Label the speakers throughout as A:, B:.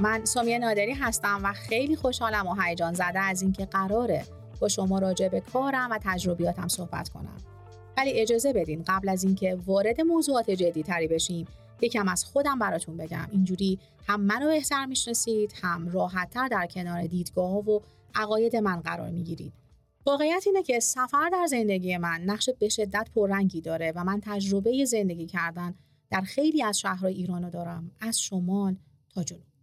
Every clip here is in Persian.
A: من سامیه نادری هستم و خیلی خوشحالم و هیجان زده از اینکه قراره با شما راجع به کارم و تجربیاتم صحبت کنم. ولی اجازه بدین قبل از اینکه وارد موضوعات جدی تری بشیم یکم از خودم براتون بگم. اینجوری هم منو بهتر می‌شناسید هم راحتتر در کنار دیدگاه و عقاید من قرار می‌گیرید. واقعیت اینه که سفر در زندگی من نقش به شدت پررنگی داره و من تجربه زندگی کردن در خیلی از شهرهای ایرانو دارم از شمال تا جنوب.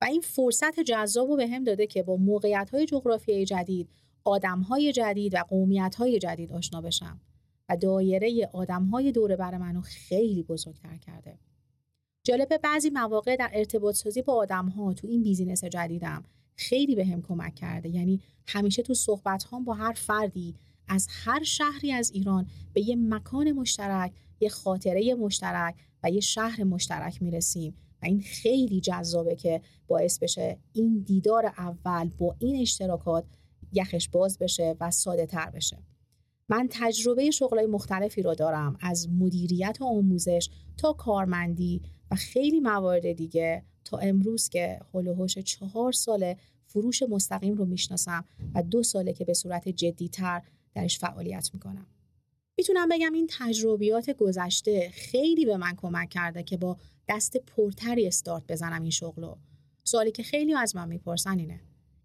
A: و این فرصت جذاب رو به هم داده که با موقعیت های جغرافیایی جدید آدم های جدید و قومیت های جدید آشنا بشم و دایره آدم های دوره بر منو خیلی بزرگتر کرده. جالب بعضی مواقع در ارتباط سازی با آدم ها تو این بیزینس جدیدم خیلی به هم کمک کرده. یعنی همیشه تو صحبت هم با هر فردی از هر شهری از ایران به یه مکان مشترک یه خاطره مشترک و یه شهر مشترک می‌رسیم. این خیلی جذابه که باعث بشه این دیدار اول با این اشتراکات یخش باز بشه و ساده تر بشه من تجربه شغلای مختلفی رو دارم از مدیریت آموزش تا کارمندی و خیلی موارد دیگه تا امروز که هلوهوش چهار ساله فروش مستقیم رو می‌شناسم و دو ساله که به صورت جدیتر درش فعالیت می‌کنم. می‌تونم بگم این تجربیات گذشته خیلی به من کمک کرده که با دست پرتری استارت بزنم این شغلو. سوالی که خیلی از من می‌پرسن اینه.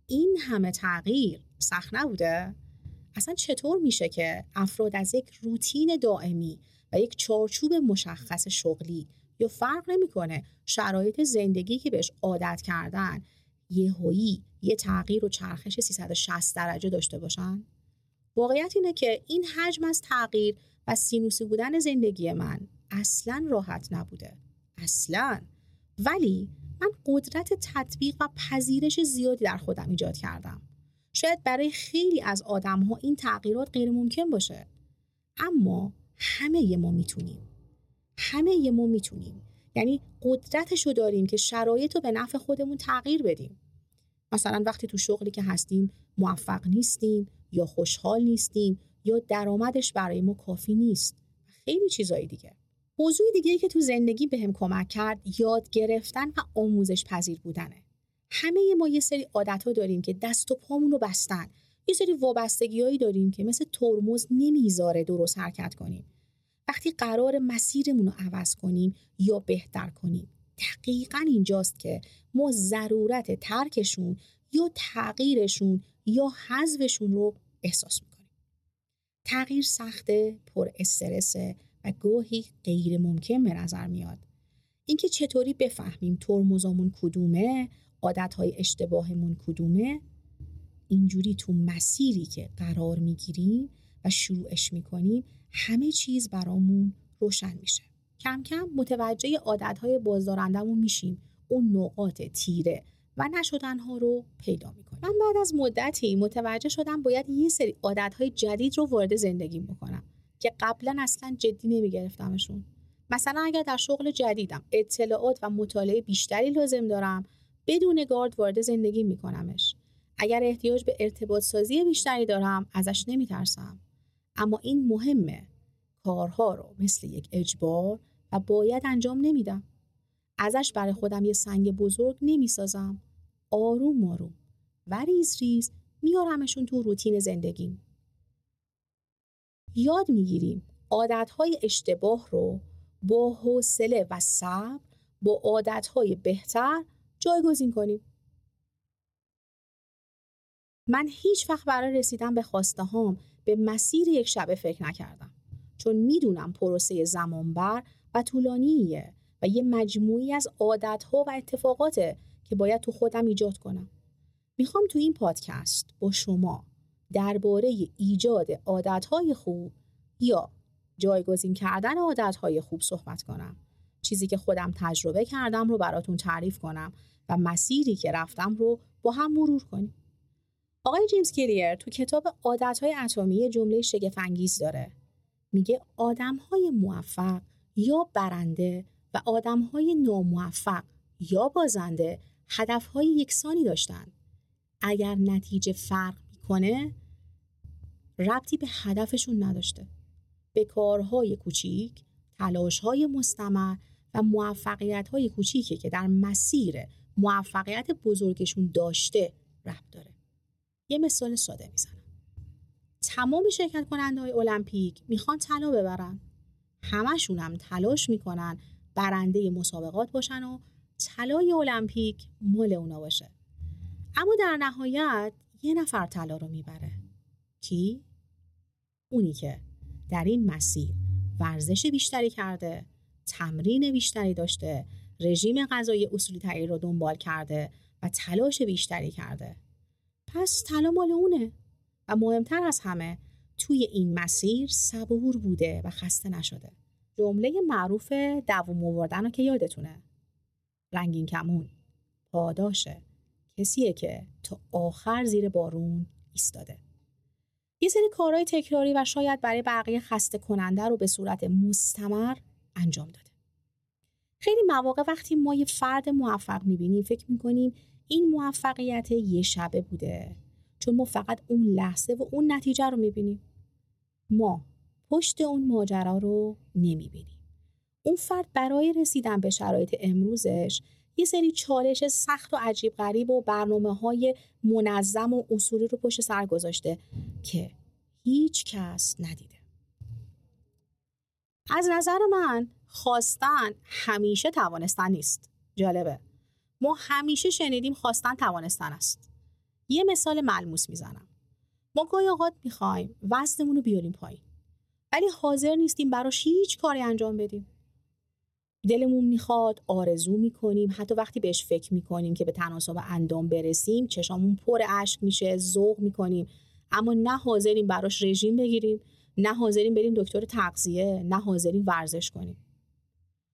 A: این همه تغییر سخت نبوده؟ اصلا چطور میشه که افراد از یک روتین دائمی و یک چارچوب مشخص شغلی یا فرق نمی‌کنه شرایط زندگی که بهش عادت کردن یهویی یه تغییر و چرخش 360 درجه داشته باشن واقعیت اینه که این حجم از تغییر و سینوسی بودن زندگی من اصلا راحت نبوده اصلا. ولی من قدرت تطبیق و پذیرش زیادی در خودم ایجاد کردم. شاید برای خیلی از آدم ها این تغییرات غیر ممکن باشه. اما همه ما می‌تونیم. همه ما می‌تونیم. یعنی قدرتش رو داریم که شرایط رو به نفع خودمون تغییر بدیم. مثلا وقتی تو شغلی که هستیم موفق نیستیم یا خوشحال نیستیم یا درآمدش برای ما کافی نیست. خیلی چیزایی دیگه. موضوع دیگه که تو زندگی بهم هم کمک کرد یاد گرفتن و آموزش پذیر بودنه. همه ما یه سری عادت ها داریم که دست و پامون رو بستن. یه سری وابستگیهایی داریم که مثل ترمز نمی‌ذاره درست حرکت کنیم. وقتی قرار مسیرمون رو عوض کنیم یا بهتر کنیم دقیقا اینجاست که ما ضرورت ترکشون یا تغییرشون یا حذفشون رو احساس می‌کنیم. تغییر سخته پر استرسه. و گاهی غیر ممکن به نظر میاد. اینکه چطوری بفهمیم ترمزامون کدومه عادتهای اشتباهمون کدومه اینجوری تو مسیری که قرار می‌گیریم و شروعش می‌کنیم همه چیز برامون روشن میشه. کم کم متوجه عادتهای بازدارندمون میشیم. اون نقاط تیره و نشدنها رو پیدا می‌کنیم. من بعد از مدتی متوجه شدم باید یه سری عادتهای جدید رو وارد زندگیم بکنم. که قبلا اصلا جدی نمیگرفتمشون. مثلا اگر در شغل جدیدم اطلاعات و مطالعه بیشتری لازم دارم بدون گارد وارد زندگی میکنمش. اگر احتیاج به ارتباط سازی بیشتری دارم ازش نمیترسم. اما این مهمه. کارها رو مثل یک اجبار و باید انجام نمیدم. ازش برای خودم یه سنگ بزرگ نمی‌سازم. آروم آروم. و ریز ریز میارمشون تو روتین زندگیم. یاد می‌گیریم عادتهای اشتباه رو با حوصله و صبر با عادتهای بهتر جایگزین کنیم. من هیچ وقت برای رسیدن به خواسته هام به مسیر یک شبه فکر نکردم چون می‌دونم پروسه زمانبر و طولانیه و یه مجموعی از عادتها و اتفاقاته که باید تو خودم ایجاد کنم. می‌خوام تو این پادکست با شما درباره ایجاد عادتهای خوب یا جایگزین کردن عادتهای خوب صحبت کنم. چیزی که خودم تجربه کردم رو براتون تعریف کنم و مسیری که رفتم رو با هم مرور کنیم. آقای جیمز کلیر تو کتاب عادتهای اتمی جمله شگفنگیز داره. میگه آدمهای موفق یا برنده و آدمهای ناموفق یا بازنده هدفهای یکسانی داشتن. اگر نتیجه فرق می‌کنه ربطی به هدفشون نداشته. به کارهای کوچیک تلاشهای مستمر و موفقیت های کوچیکی که در مسیر موفقیت بزرگشون داشته ربط داره. یه مثال ساده می‌زنم. تمام شرکت کننده های المپیک می‌خوان طلا ببرن. همشون هم تلاش می‌کنن برنده مسابقات باشن و طلای المپیک مال اونا باشه. اما در نهایت یه نفر طلا رو می‌بره. کی؟ اونی که در این مسیر ورزش بیشتری کرده تمرین بیشتری داشته رژیم غذایی اصولی تری رو دنبال کرده و تلاش بیشتری کرده. پس طلا مال اونه و مهمتر از همه توی این مسیر صبور بوده و خسته نشده. جمله معروف دووم آوردن رو که یادتونه. رنگین کمون. پاداشه. کسیه که تا آخر زیر بارون ایستاده. یه سری کارهای تکراری و شاید برای بقیه خسته کننده رو به صورت مستمر انجام داده. خیلی مواقع وقتی ما یه فرد موفق می‌بینیم فکر می‌کنیم این موفقیت یه شبه بوده چون ما فقط اون لحظه و اون نتیجه رو می‌بینیم. ما پشت اون ماجرا رو نمی‌بینیم. اون فرد برای رسیدن به شرایط امروزش یه سری چالش سخت و عجیب غریب و برنامه های منظم و اصولی رو پشت سر گذاشته که هیچ کس ندیده. از نظر من خواستن همیشه توانستن نیست. جالبه. ما همیشه شنیدیم خواستن توانستن است. یه مثال ملموس می‌زنم. ما گاهی اوقات می‌خوایم وزنمون رو بیاریم پایین. ولی حاضر نیستیم براش هیچ کاری انجام بدیم. دلمون می‌خواد آرزو می‌کنیم. حتی وقتی بهش فکر می‌کنیم که به تناسب اندام برسیم چشامون پر اشک میشه ذوق می‌کنیم. اما نه حاضریم براش رژیم بگیریم نه حاضریم بریم دکتر تغذیه نه حاضریم ورزش کنیم.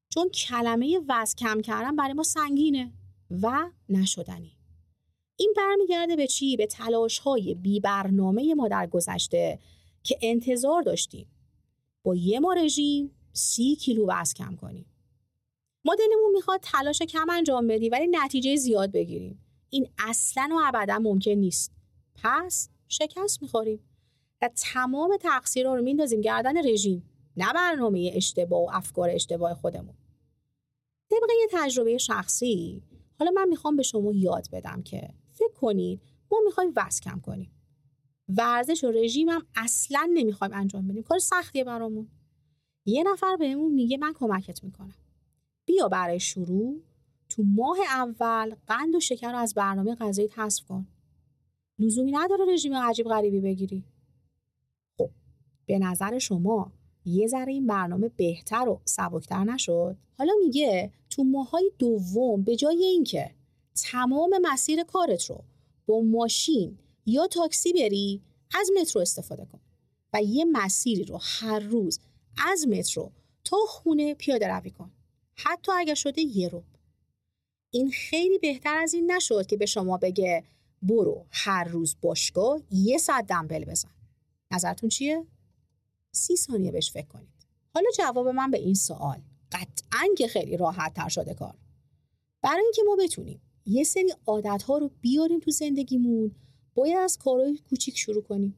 A: چون کلمه وزن کم کردن برای ما سنگینه و نشدنی. این برمیگرده به چی؟ به تلاش های بی برنامه ما در گذشته که انتظار داشتیم. با یه ما رژیم سی کیلو وزن کم کنیم. ما دلمون می‌خواد تلاش کم انجام بدیم ولی نتیجه زیاد بگیریم. این اصلا و ابدا ممکن نیست. پس شکست می‌خوریم و تمام تقصیر رو میندازیم گردن رژیم نه برنامه اشتباه و افکار اشتباه خودمون. طبق یه تجربه شخصی حالا من می‌خوام به شما یاد بدم که فکر کنید ما می‌خوایم وزن کم کنیم. ورزش و رژیم هم اصلا نمی‌خوایم انجام بدیم. کار سختیه برامون. یه نفر بهمون میگه من کمکت می‌کنم. بیا برای شروع تو ماه اول قند و شکر رو از برنامه غذایی حذف کن. لزومی نداره رژیم عجیب غریبی بگیری. خب به نظر شما یه ذره این برنامه بهتر و سبکتر نشد؟ حالا میگه تو ماهای دوم به جای اینکه تمام مسیر کارت رو با ماشین یا تاکسی بری از مترو استفاده کن و یه مسیری رو هر روز از مترو تا خونه پیاده روی کن. حتی اگر شده یه رو این خیلی بهتر از این نشد که به شما بگه برو هر روز باشگاه یه ساعت دنبل بزن. نظرتون چیه؟ سی ثانیه بهش فکر کنید. حالا جواب من به این سوال قطعا که خیلی راحت تر شده کار. برای اینکه ما بتونیم یه سری عادت ها رو بیاریم تو زندگیمون باید از کارهای کوچیک شروع کنیم.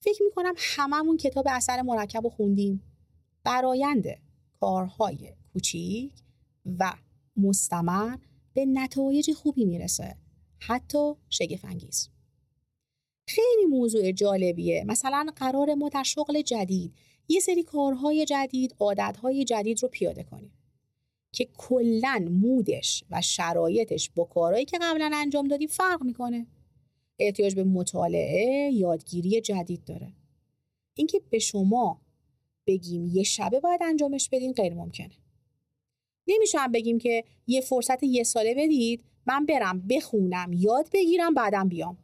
A: فکر می‌کنم هممون کتاب اثر مرکب رو خوندیم. براینده کارهای کوچیک و مستمر به نتایج خوبی می‌رسه حتی شگفنگیز خیلی موضوع جالبیه. مثلا قرار ما در شغل جدید یه سری کارهای جدید عادتهای جدید رو پیاده کنیم که کلا مودش و شرایطش با کارهایی که قبلا انجام دادیم فرق می‌کنه. احتیاج به مطالعه یادگیری جدید داره. اینکه به شما بگیم یه شبه باید انجامش بدین غیر ممکنه. نمیشم بگیم که یه فرصت یه ساله بدید من برم بخونم یاد بگیرم بعدم بیام.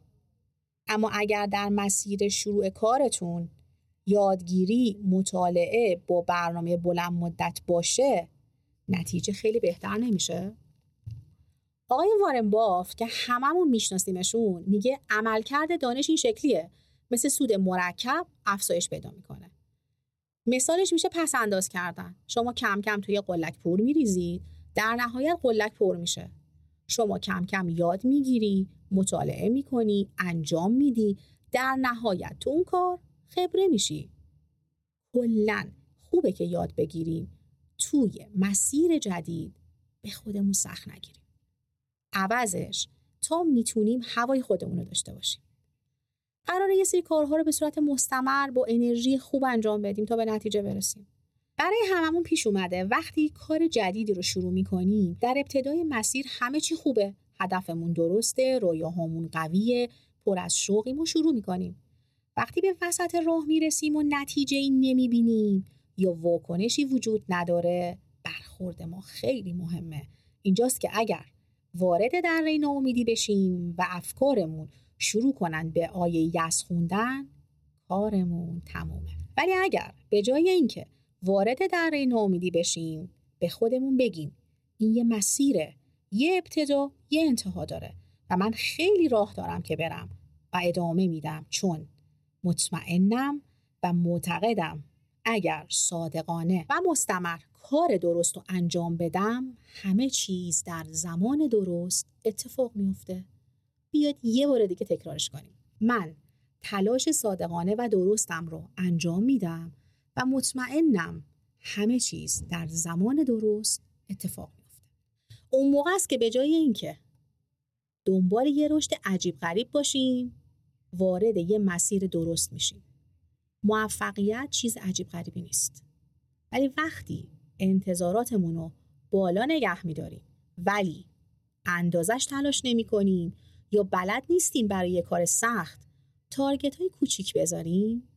A: اما اگر در مسیر شروع کارتون یادگیری مطالعه با برنامه بلند مدت باشه نتیجه خیلی بهتر نمیشه. آقای وارن بافت که هممون میشناسیمشون میگه عملکرد دانش این شکلیه. مثل سود مرکب افزایش پیدا می‌کنه. مثالش میشه پس انداز کردن. شما کم کم توی قلک پر میریزید در نهایت قلک پر میشه. شما کم کم یاد می‌گیری مطالعه می‌کنی انجام میدی. در نهایت تو اون کار خبره میشی. کلا خوبه که یاد بگیریم توی مسیر جدید به خودمون سخت نگیریم. عوضش تا می‌تونیم هوای خودمون رو داشته باشیم. قراره یه سری کارها رو به صورت مستمر با انرژی خوب انجام بدیم تا به نتیجه برسیم. برای هممون پیش اومده وقتی کار جدیدی رو شروع می‌کنیم در ابتدای مسیر همه چی خوبه. هدفمون درسته رویاهامون قویه پر از شوقیم و شروع می‌کنیم. وقتی به وسط راه می‌رسیم و نتیجه ای نمی‌بینیم یا واکنشی وجود نداره برخورد ما خیلی مهمه. اینجاست که اگر وارد دره ناامیدی بشیم و افکارمون شروع کنن به آیه یس خوندن کارمون تمومه. ولی اگر به جای اینکه وارد دره ناامیدی بشیم به خودمون بگیم این یه مسیره یه ابتدا یه انتها داره و من خیلی راه دارم که برم و ادامه میدم چون مطمئنم و معتقدم اگر صادقانه و مستمر کار درست رو انجام بدم همه چیز در زمان درست اتفاق میفته بیاد یه بار دیگه تکرارش کنیم. من تلاش صادقانه و درستم رو انجام میدم و مطمئنم همه چیز در زمان درست اتفاق میفته اون موقع است که به جای اینکه دنبال یه رشد عجیب غریب باشیم وارد یه مسیر درست میشیم. موفقیت چیز عجیب غریبی نیست. ولی وقتی انتظاراتمون رو بالا نگه میداریم ولی اندازش تلاش نمی کنیم یا بلد نیستیم برای یه کار سخت تارگت های کوچیک بذاریم؟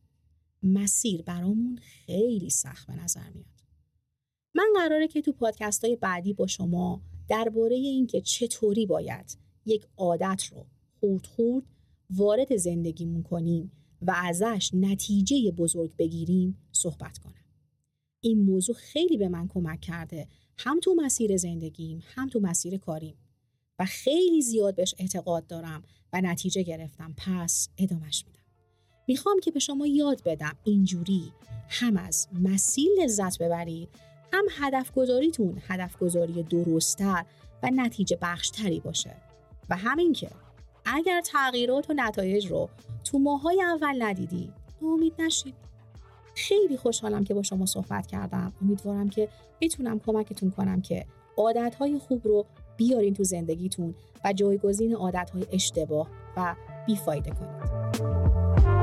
A: مسیر برامون خیلی سخت به نظر میاد. من قراره که تو پادکست های بعدی با شما درباره اینکه چطوری باید یک عادت رو خورد خورد وارد زندگیمون کنیم و ازش نتیجه بزرگ بگیریم صحبت کنم. این موضوع خیلی به من کمک کرده. هم تو مسیر زندگیم هم تو مسیر کاریم. و خیلی زیاد بهش اعتقاد دارم و نتیجه گرفتم. پس ادامش میدم. می‌خوام که به شما یاد بدم اینجوری هم از مسیر لذت ببرید هم هدف گذاریتون هدف گذاری درستتر و نتیجه بخشتری باشه. و همین که اگر تغییرات و نتایج رو تو ماهای اول ندیدی امید نشید. خیلی خوشحالم که با شما صحبت کردم. امیدوارم که بتونم کمکتون کنم که عادتهای خوب رو بیارین تو زندگیتون و جایگزین عادتهای اشتباه و بیفایده کنید.